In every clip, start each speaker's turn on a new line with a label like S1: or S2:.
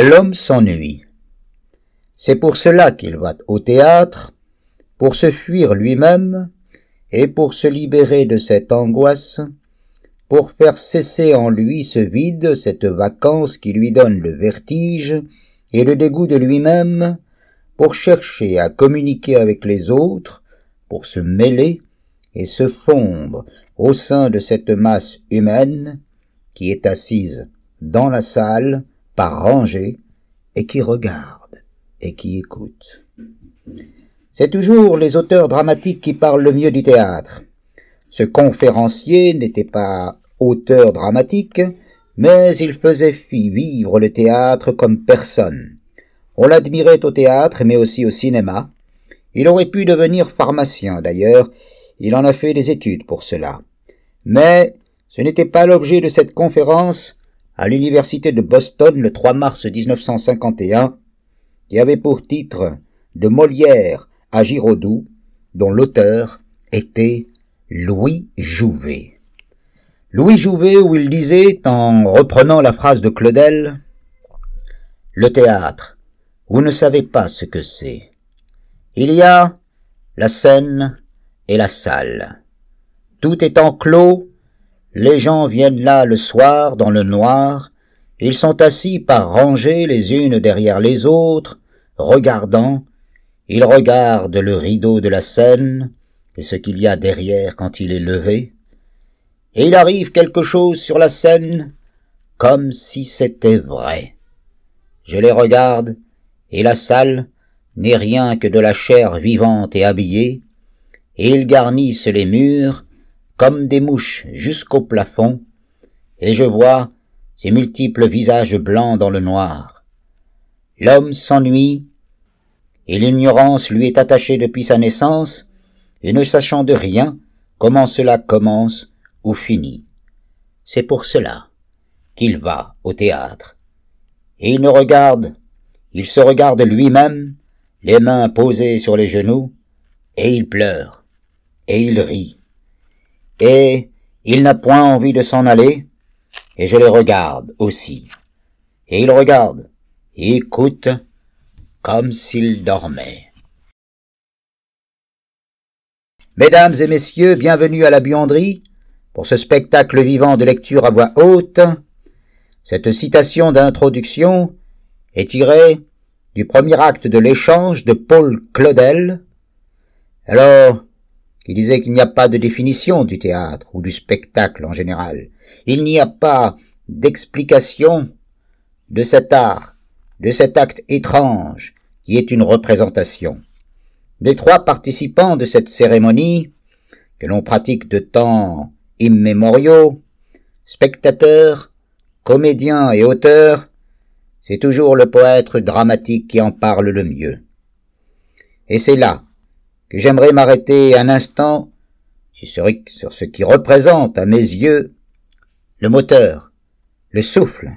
S1: L'homme s'ennuie. C'est pour cela qu'il va au théâtre, pour se fuir lui-même et pour se libérer de cette angoisse, pour faire cesser en lui ce vide, cette vacance qui lui donne le vertige et le dégoût de lui-même, pour chercher à communiquer avec les autres, pour se mêler et se fondre au sein de cette masse humaine qui est assise dans la salle par et qui regarde et qui écoute. C'est toujours les auteurs dramatiques qui parlent le mieux du théâtre. Ce conférencier n'était pas auteur dramatique, mais il faisait vivre le théâtre comme personne. On l'admirait au théâtre, mais aussi au cinéma. Il aurait pu devenir pharmacien, d'ailleurs, il en a fait des études pour cela. Mais ce n'était pas l'objet de cette conférence à l'université de Boston le 3 mars 1951, qui avait pour titre De Molière à Giraudoux, dont l'auteur était Louis Jouvet. Louis Jouvet où il disait, en reprenant la phrase de Claudel, Le théâtre, vous ne savez pas ce que c'est. Il y a la scène et la salle. Tout étant clos, les gens viennent là le soir dans le noir, ils sont assis par rangées les unes derrière les autres, regardant, ils regardent le rideau de la scène et ce qu'il y a derrière quand il est levé, et il arrive quelque chose sur la scène comme si c'était vrai. Je les regarde, et la salle n'est rien que de la chair vivante et habillée, et ils garnissent les murs, comme des mouches jusqu'au plafond, et je vois ces multiples visages blancs dans le noir. L'homme s'ennuie, et l'ignorance lui est attachée depuis sa naissance, et ne sachant de rien comment cela commence ou finit. C'est pour cela qu'il va au théâtre. Et il ne regarde, il se regarde lui-même, les mains posées sur les genoux, et il pleure, et il rit, et il n'a point envie de s'en aller, et je les regarde aussi. Et il regarde, écoute, comme s'il dormait. Mesdames et messieurs, bienvenue à la buanderie, pour ce spectacle vivant de lecture à voix haute. Cette citation d'introduction est tirée du premier acte de l'échange de Paul Claudel. Alors, il disait qu'il n'y a pas de définition du théâtre ou du spectacle en général. Il n'y a pas d'explication de cet art, de cet acte étrange qui est une représentation. Des trois participants de cette cérémonie, que l'on pratique de temps immémoriaux, spectateurs, comédiens et auteurs, c'est toujours le poète dramatique qui en parle le mieux. Et c'est là que j'aimerais m'arrêter un instant sur ce qui représente à mes yeux le moteur, le souffle,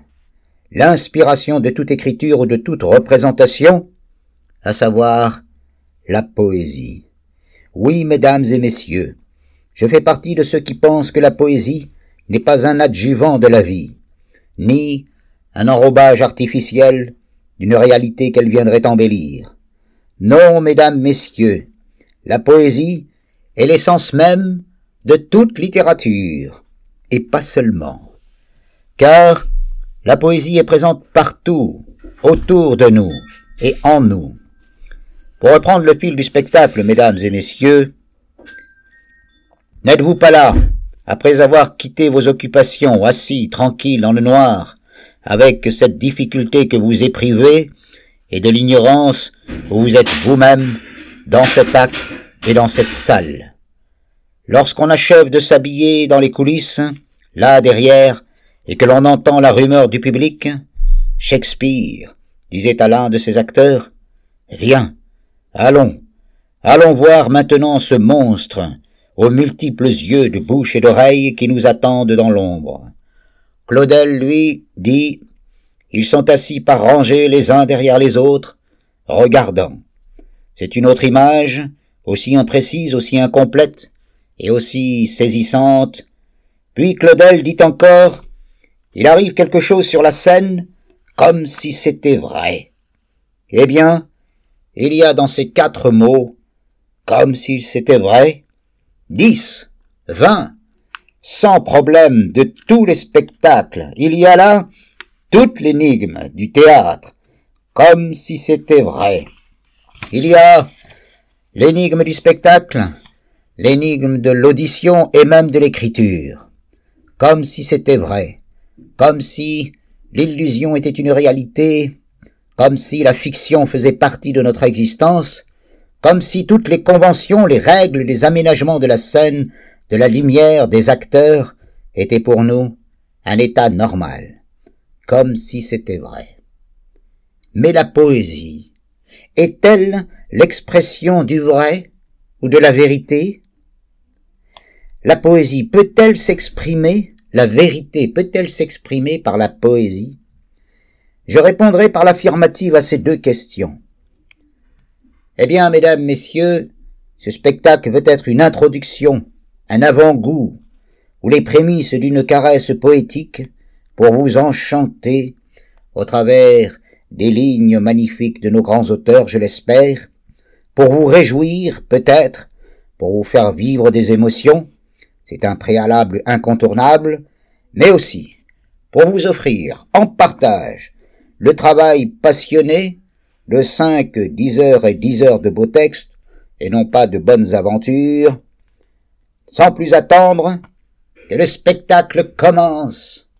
S1: l'inspiration de toute écriture ou de toute représentation, à savoir la poésie. Oui, mesdames et messieurs, je fais partie de ceux qui pensent que la poésie n'est pas un adjuvant de la vie, ni un enrobage artificiel d'une réalité qu'elle viendrait embellir. Non, mesdames, messieurs, la poésie est l'essence même de toute littérature, et pas seulement. Car la poésie est présente partout, autour de nous et en nous. Pour reprendre le fil du spectacle, mesdames et messieurs, n'êtes-vous pas là, après avoir quitté vos occupations, assis, tranquilles, dans le noir, avec cette difficulté que vous éprivez, et de l'ignorance où vous êtes vous-même, dans cet acte et dans cette salle. Lorsqu'on achève de s'habiller dans les coulisses, là derrière, et que l'on entend la rumeur du public, Shakespeare disait à l'un de ses acteurs, Viens, allons, allons voir maintenant ce monstre aux multiples yeux de bouche et d'oreilles qui nous attendent dans l'ombre. Claudel, lui, dit, ils sont assis par rangées les uns derrière les autres, regardant. C'est une autre image, aussi imprécise, aussi incomplète, et aussi saisissante. Puis Claudel dit encore, il arrive quelque chose sur la scène, comme si c'était vrai. Eh bien, il y a dans ces quatre mots, comme si c'était vrai, dix, vingt, sans problème de tous les spectacles. Il y a là toute l'énigme du théâtre, comme si c'était vrai. Il y a l'énigme du spectacle, l'énigme de l'audition et même de l'écriture, comme si c'était vrai, comme si l'illusion était une réalité, comme si la fiction faisait partie de notre existence, comme si toutes les conventions, les règles, les aménagements de la scène, de la lumière, des acteurs, étaient pour nous un état normal, comme si c'était vrai. Mais la poésie est-elle l'expression du vrai ou de la vérité? La poésie peut-elle s'exprimer? La vérité peut-elle s'exprimer par la poésie? Je répondrai par l'affirmative à ces deux questions. Eh bien, mesdames, messieurs, ce spectacle veut être une introduction, un avant-goût, ou les prémices d'une caresse poétique pour vous enchanter au travers des lignes magnifiques de nos grands auteurs, je l'espère, pour vous réjouir, peut-être, pour vous faire vivre des émotions, c'est un préalable incontournable, mais aussi pour vous offrir en partage le travail passionné de cinq, dix heures et dix heures de beaux textes, et non pas de bonnes aventures. Sans plus attendre, que le spectacle commence.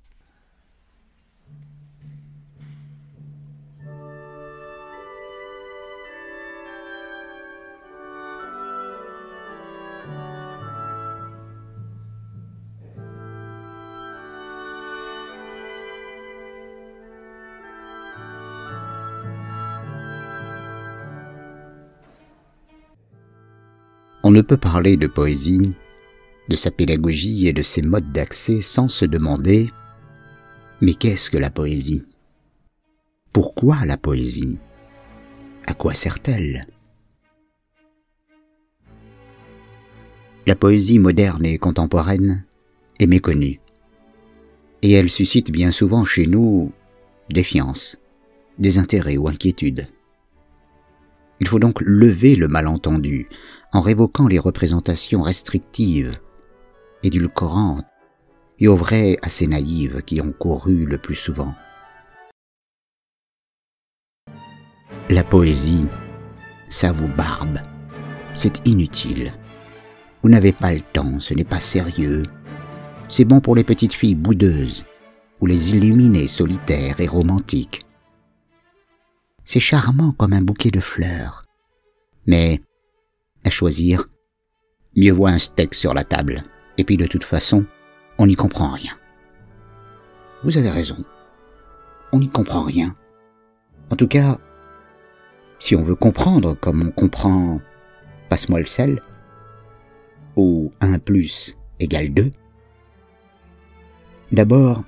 S2: On ne peut parler de poésie, de sa pédagogie et de ses modes d'accès sans se demander Mais qu'est-ce que la poésie? Pourquoi la poésie? À quoi sert-elle? La poésie moderne et contemporaine est méconnue, et elle suscite bien souvent chez nous défiance, désintérêt ou inquiétude. Il faut donc lever le malentendu en révoquant les représentations restrictives, édulcorantes et au vrai assez naïves qui ont couru le plus souvent. La poésie, ça vous barbe, c'est inutile. Vous n'avez pas le temps, ce n'est pas sérieux. C'est bon pour les petites filles boudeuses ou les illuminés solitaires et romantiques. C'est charmant comme un bouquet de fleurs. Mais, à choisir, mieux vaut un steak sur la table. Et puis de toute façon, on n'y comprend rien. Vous avez raison. On n'y comprend rien. En tout cas, si on veut comprendre comme on comprend passe-moi le sel, ou 1 plus égale 2, d'abord,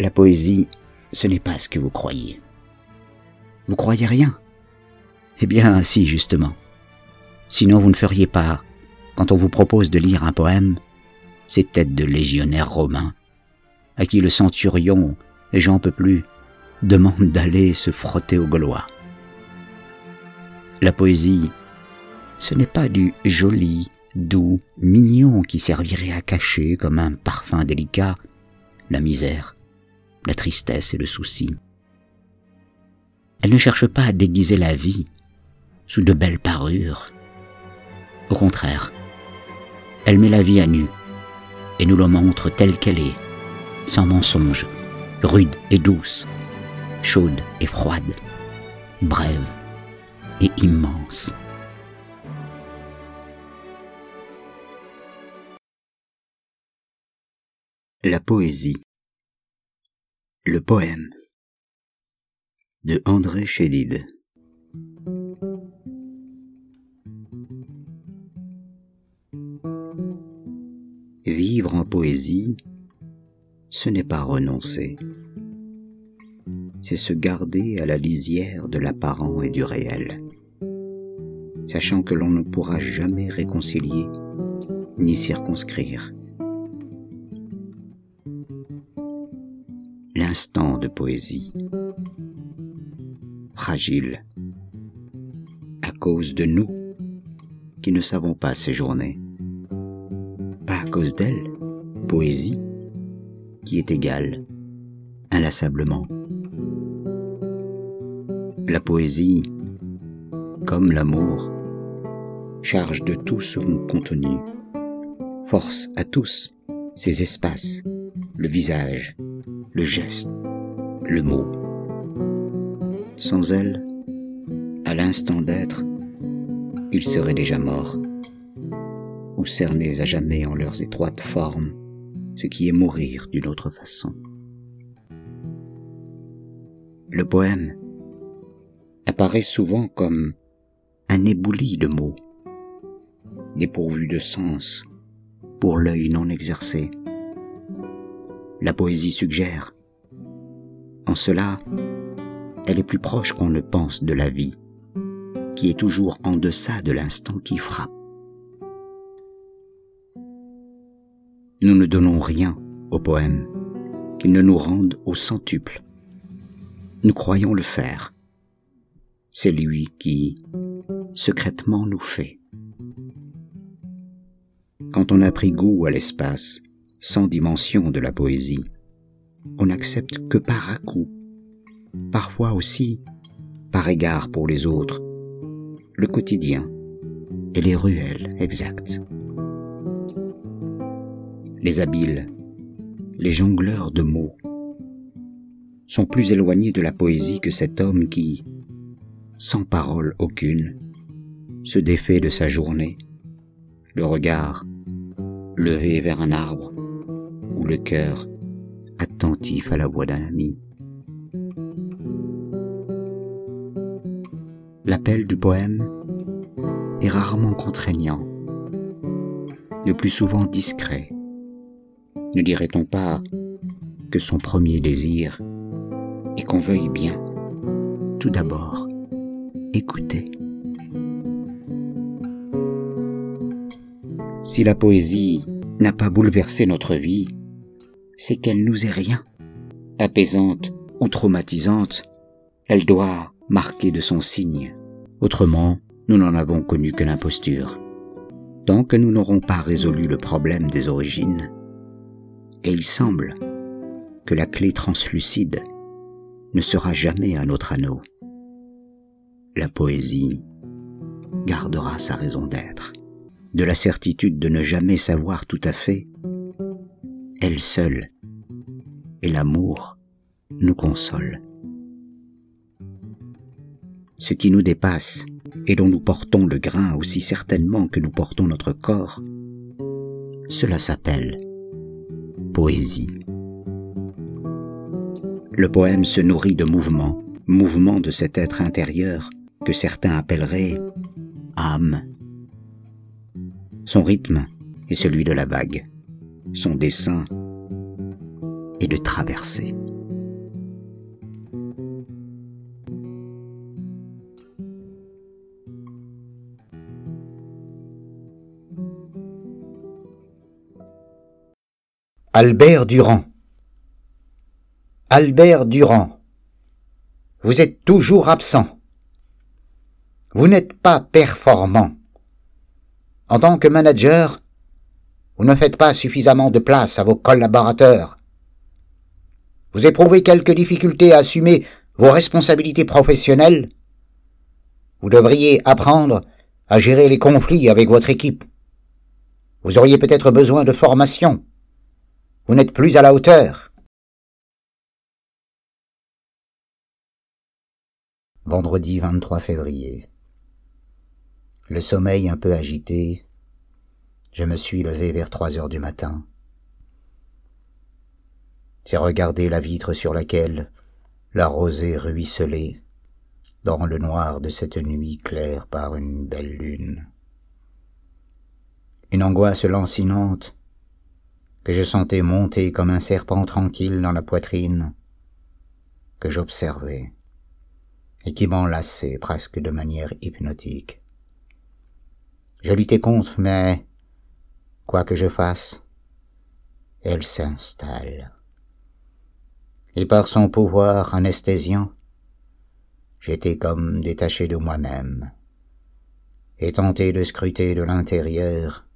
S2: la poésie, ce n'est pas ce que vous croyez. Vous croyez rien? Eh bien, si, justement. Sinon, vous ne feriez pas, quand on vous propose de lire un poème, ces têtes de légionnaires romains, à qui le centurion, et j'en peux plus, demande d'aller se frotter aux Gaulois. La poésie, ce n'est pas du joli, doux, mignon qui servirait à cacher comme un parfum délicat la misère, la tristesse et le souci. Elle ne cherche pas à déguiser la vie sous de belles parures. Au contraire, elle met la vie à nu et nous la montre telle qu'elle est, sans mensonge, rude et douce, chaude et froide, brève et immense. La poésie. Le poème de André Chédid. Vivre en poésie, ce n'est pas renoncer. C'est se garder à la lisière de l'apparent et du réel, sachant que l'on ne pourra jamais réconcilier ni circonscrire. instant de poésie. Fragile, à cause de nous qui ne savons pas séjourner. Cause d'elle, poésie, qui est égale, inlassablement. La poésie, comme l'amour, charge de tout son contenu, force à tous ses espaces, le visage, le geste, le mot. Sans elle, à l'instant d'être, ils seraient déjà morts, ou cernés à jamais en leurs étroites formes, ce qui est mourir d'une autre façon. Le poème apparaît souvent comme un éboulis de mots, dépourvu de sens pour l'œil non exercé. La poésie suggère. En cela, elle est plus proche qu'on le pense de la vie, qui est toujours en deçà de l'instant qui frappe. Nous ne donnons rien au poème, qu'il ne nous rende au centuple. Nous croyons le faire. C'est lui qui, secrètement, nous fait. Quand on a pris goût à l'espace, sans dimension de la poésie, on n'accepte que par à-coup, parfois aussi par égard pour les autres, le quotidien et les ruelles exactes les habiles, les jongleurs de mots, sont plus éloignés de la poésie que cet homme qui, sans parole aucune, se défait de sa journée, le regard levé vers un arbre, ou le cœur attentif à la voix d'un ami. L'appel du poème est rarement contraignant, le plus souvent discret, ne dirait-on pas que son premier désir est qu'on veuille bien, tout d'abord, écouter? Si la poésie n'a pas bouleversé notre vie, c'est qu'elle nous est rien. Apaisante ou traumatisante, elle doit marquer de son signe. Autrement, nous n'en avons connu que l'imposture. Tant que nous n'aurons pas résolu le problème des origines, et il semble que la clé translucide ne sera jamais un autre anneau. La poésie gardera sa raison d'être, de la certitude de ne jamais savoir tout à fait, elle seule, et l'amour nous console. Ce qui nous dépasse et dont nous portons le grain aussi certainement que nous portons notre corps, cela s'appelle poésie. Le poème se nourrit de mouvements, mouvements de cet être intérieur que certains appelleraient âme. Son rythme est celui de la vague, son dessin est de traverser.
S1: Albert Durand. Albert Durand. Vous êtes toujours absent. Vous n'êtes pas performant. En tant que manager, vous ne faites pas suffisamment de place à vos collaborateurs. Vous éprouvez quelques difficultés à assumer vos responsabilités professionnelles. Vous devriez apprendre à gérer les conflits avec votre équipe. Vous auriez peut-être besoin de formation. Vous n'êtes plus à la hauteur. Vendredi 23 février. Le sommeil un peu agité, je me suis levé vers trois heures du matin. J'ai regardé la vitre sur laquelle la rosée ruisselait dans le noir de cette nuit claire par une belle lune. Une angoisse lancinante que je sentais monter comme un serpent tranquille dans la poitrine, que j'observais, et qui m'enlaçait presque de manière hypnotique. Je luttais contre, mais, quoi que je fasse, elle s'installe. et par son pouvoir anesthésiant, j'étais comme détaché de moi-même, et tenté de scruter de l'intérieur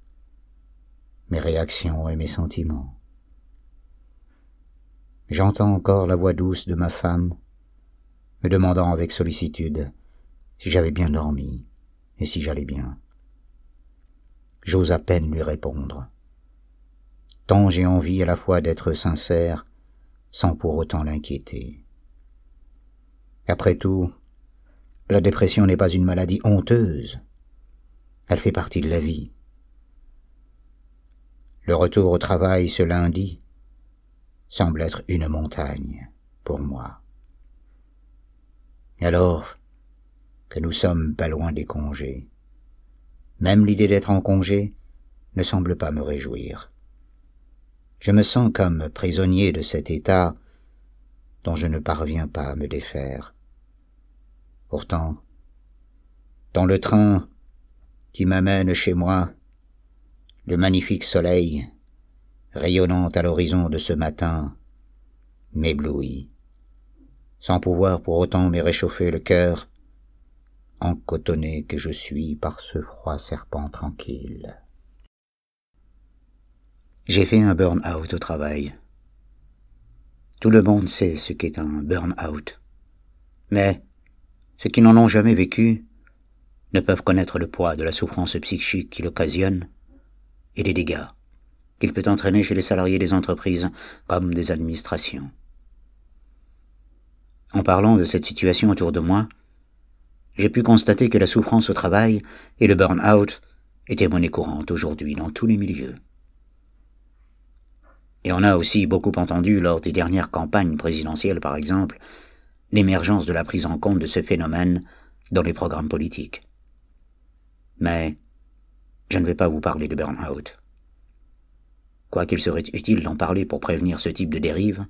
S1: mes réactions et mes sentiments. J'entends encore la voix douce de ma femme, me demandant avec sollicitude si j'avais bien dormi et si j'allais bien. J'ose à peine lui répondre, tant j'ai envie à la fois d'être sincère sans pour autant l'inquiéter. Après tout, la dépression n'est pas une maladie honteuse. Elle fait partie de la vie. Le retour au travail ce lundi semble être une montagne pour moi. Alors que nous sommes pas loin des congés, même l'idée d'être en congé ne semble pas me réjouir. Je me sens comme prisonnier de cet état dont je ne parviens pas à me défaire. Pourtant, dans le train qui m'amène chez moi, le magnifique soleil, rayonnant à l'horizon de ce matin, m'éblouit, sans pouvoir pour autant me réchauffer le cœur, encotonné que je suis par ce froid serpent tranquille. J'ai fait un burn-out au travail. Tout le monde sait ce qu'est un burn-out. Mais ceux qui n'en ont jamais vécu ne peuvent connaître le poids de la souffrance psychique qu'il occasionne et des dégâts qu'il peut entraîner chez les salariés des entreprises comme des administrations. En parlant de cette situation autour de moi, j'ai pu constater que la souffrance au travail et le burn-out étaient monnaie courante aujourd'hui dans tous les milieux. Et on a aussi beaucoup entendu lors des dernières campagnes présidentielles, par exemple, l'émergence de la prise en compte de ce phénomène dans les programmes politiques. Mais je ne vais pas vous parler de burn-out. Quoiqu'il serait utile d'en parler pour prévenir ce type de dérive,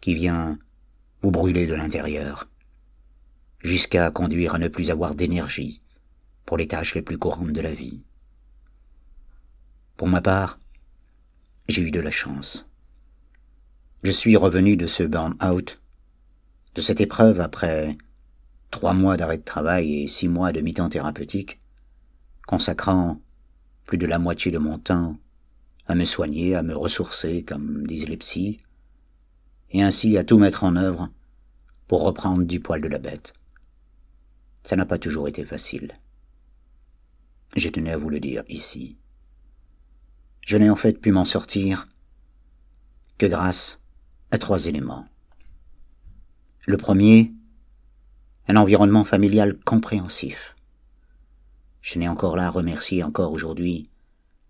S1: qui vient vous brûler de l'intérieur, jusqu'à conduire à ne plus avoir d'énergie pour les tâches les plus courantes de la vie. Pour ma part, j'ai eu de la chance. Je suis revenu de ce burn-out, de cette épreuve après trois mois d'arrêt de travail et six mois de mi-temps thérapeutique, consacrant plus de la moitié de mon temps à me soigner, à me ressourcer, comme disent les psys, et ainsi à tout mettre en œuvre pour reprendre du poil de la bête. Ça n'a pas toujours été facile. Je tenais à vous le dire ici je n'ai en fait pu m'en sortir que grâce à trois éléments. Le premier, un environnement familial compréhensif. Je n'ai encore là remercier encore aujourd'hui,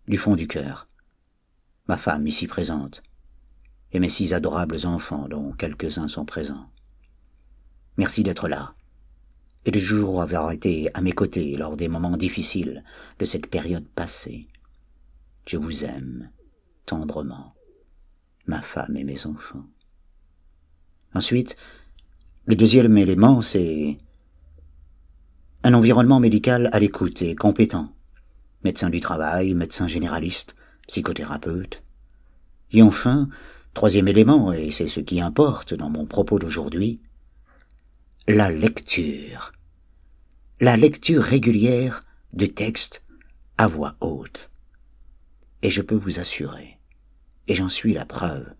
S1: du fond du cœur, ma femme ici présente, et mes six adorables enfants dont quelques-uns sont présents. Merci d'être là, et de toujours avoir été à mes côtés lors des moments difficiles de cette période passée. Je vous aime tendrement, ma femme et mes enfants. Ensuite, le deuxième élément, c'est un environnement médical à l'écoute et compétent. Médecin du travail, médecin généraliste, psychothérapeute. Et enfin, troisième élément, et c'est ce qui importe dans mon propos d'aujourd'hui, la lecture. La lecture régulière de textes à voix haute. Et je peux vous assurer, et j'en suis la preuve,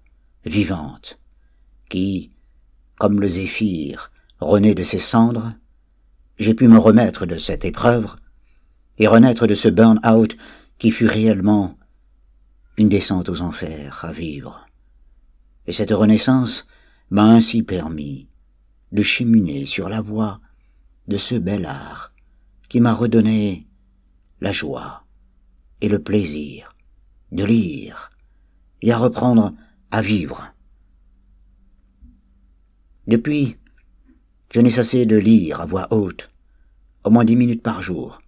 S1: vivante, qui, comme le zéphyr renaît de ses cendres, j'ai pu me remettre de cette épreuve et renaître de ce burn-out qui fut réellement une descente aux enfers à vivre. Et cette renaissance m'a ainsi permis de cheminer sur la voie de ce bel art qui m'a redonné la joie et le plaisir de lire et à reprendre à vivre. Depuis, je n'ai cessé de lire à voix haute, au moins dix minutes par jour.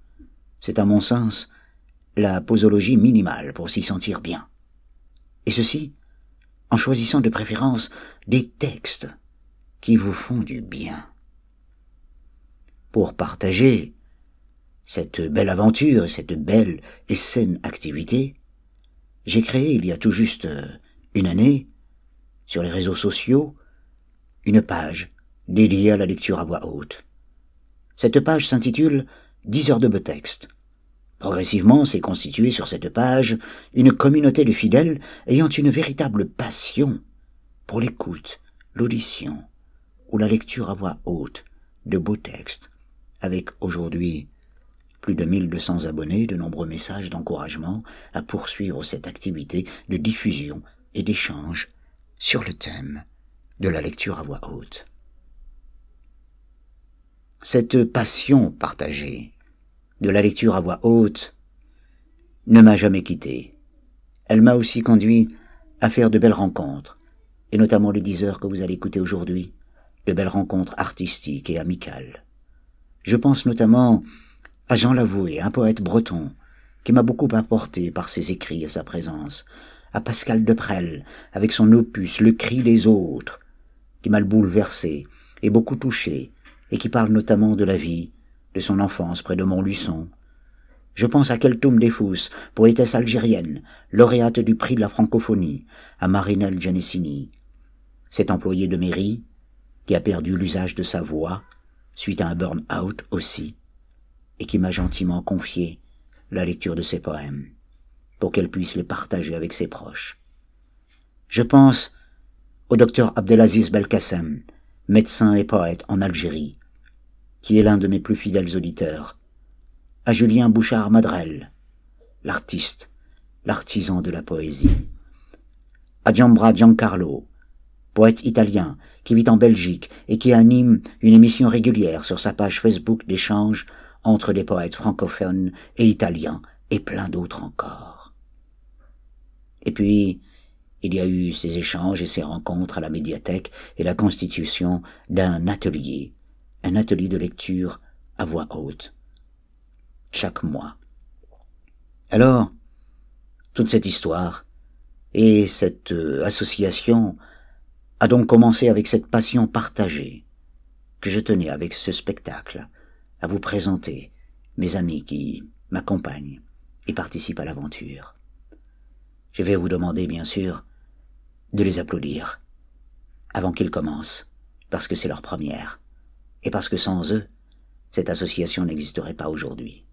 S1: C'est à mon sens la posologie minimale pour s'y sentir bien. Et ceci en choisissant de préférence des textes qui vous font du bien. Pour partager cette belle aventure, cette belle et saine activité, j'ai créé il y a tout juste une année, sur les réseaux sociaux,
S2: une page dédiée à la lecture à voix haute. Cette page s'intitule 10 heures de beau texte. Progressivement s'est constituée sur cette page une communauté de fidèles ayant une véritable passion pour l'écoute, l'audition ou la lecture à voix haute de beaux textes, avec aujourd'hui plus de 1200 abonnés, de nombreux messages d'encouragement à poursuivre cette activité de diffusion et d'échange sur le thème de la lecture à voix haute. Cette passion partagée de la lecture à voix haute ne m'a jamais quitté. Elle m'a aussi conduit à faire de belles rencontres, et notamment les dix heures que vous allez écouter aujourd'hui, de belles rencontres artistiques et amicales. Je pense notamment à Jean Lavoué, un poète breton, qui m'a beaucoup apporté par ses écrits et sa présence, à Pascal Deprel, avec son opus Le cri des autres, qui m'a bouleversé et beaucoup touché, et qui parle notamment de la vie, de son enfance près de Montluçon. Je pense à Keltoum Defous, poétesse algérienne, lauréate du prix de la francophonie, à Marinelle Gianessini, cet employé de mairie, qui a perdu l'usage de sa voix, suite à un burn-out aussi, et qui m'a gentiment confié la lecture de ses poèmes, pour qu'elle puisse les partager avec ses proches. Je pense au docteur Abdelaziz Belkacem, médecin et poète en Algérie, qui est l'un de mes plus fidèles auditeurs, à Julien Bouchard Madrel, l'artiste, l'artisan de la poésie, à Giambra Giancarlo, poète italien qui vit en Belgique et qui anime une émission régulière sur sa page Facebook d'échange entre les poètes francophones et italiens et plein d'autres encore. Et puis, il y a eu ces échanges et ces rencontres à la médiathèque et la constitution d'un atelier, un atelier de lecture à voix haute, chaque mois. Alors, toute cette histoire et cette euh, association a donc commencé avec cette passion partagée que je tenais avec ce spectacle à vous présenter mes amis qui m'accompagnent et participent à l'aventure. Je vais vous demander, bien sûr, de les applaudir avant qu'ils commencent, parce que c'est leur première, et parce que sans eux, cette association n'existerait pas aujourd'hui.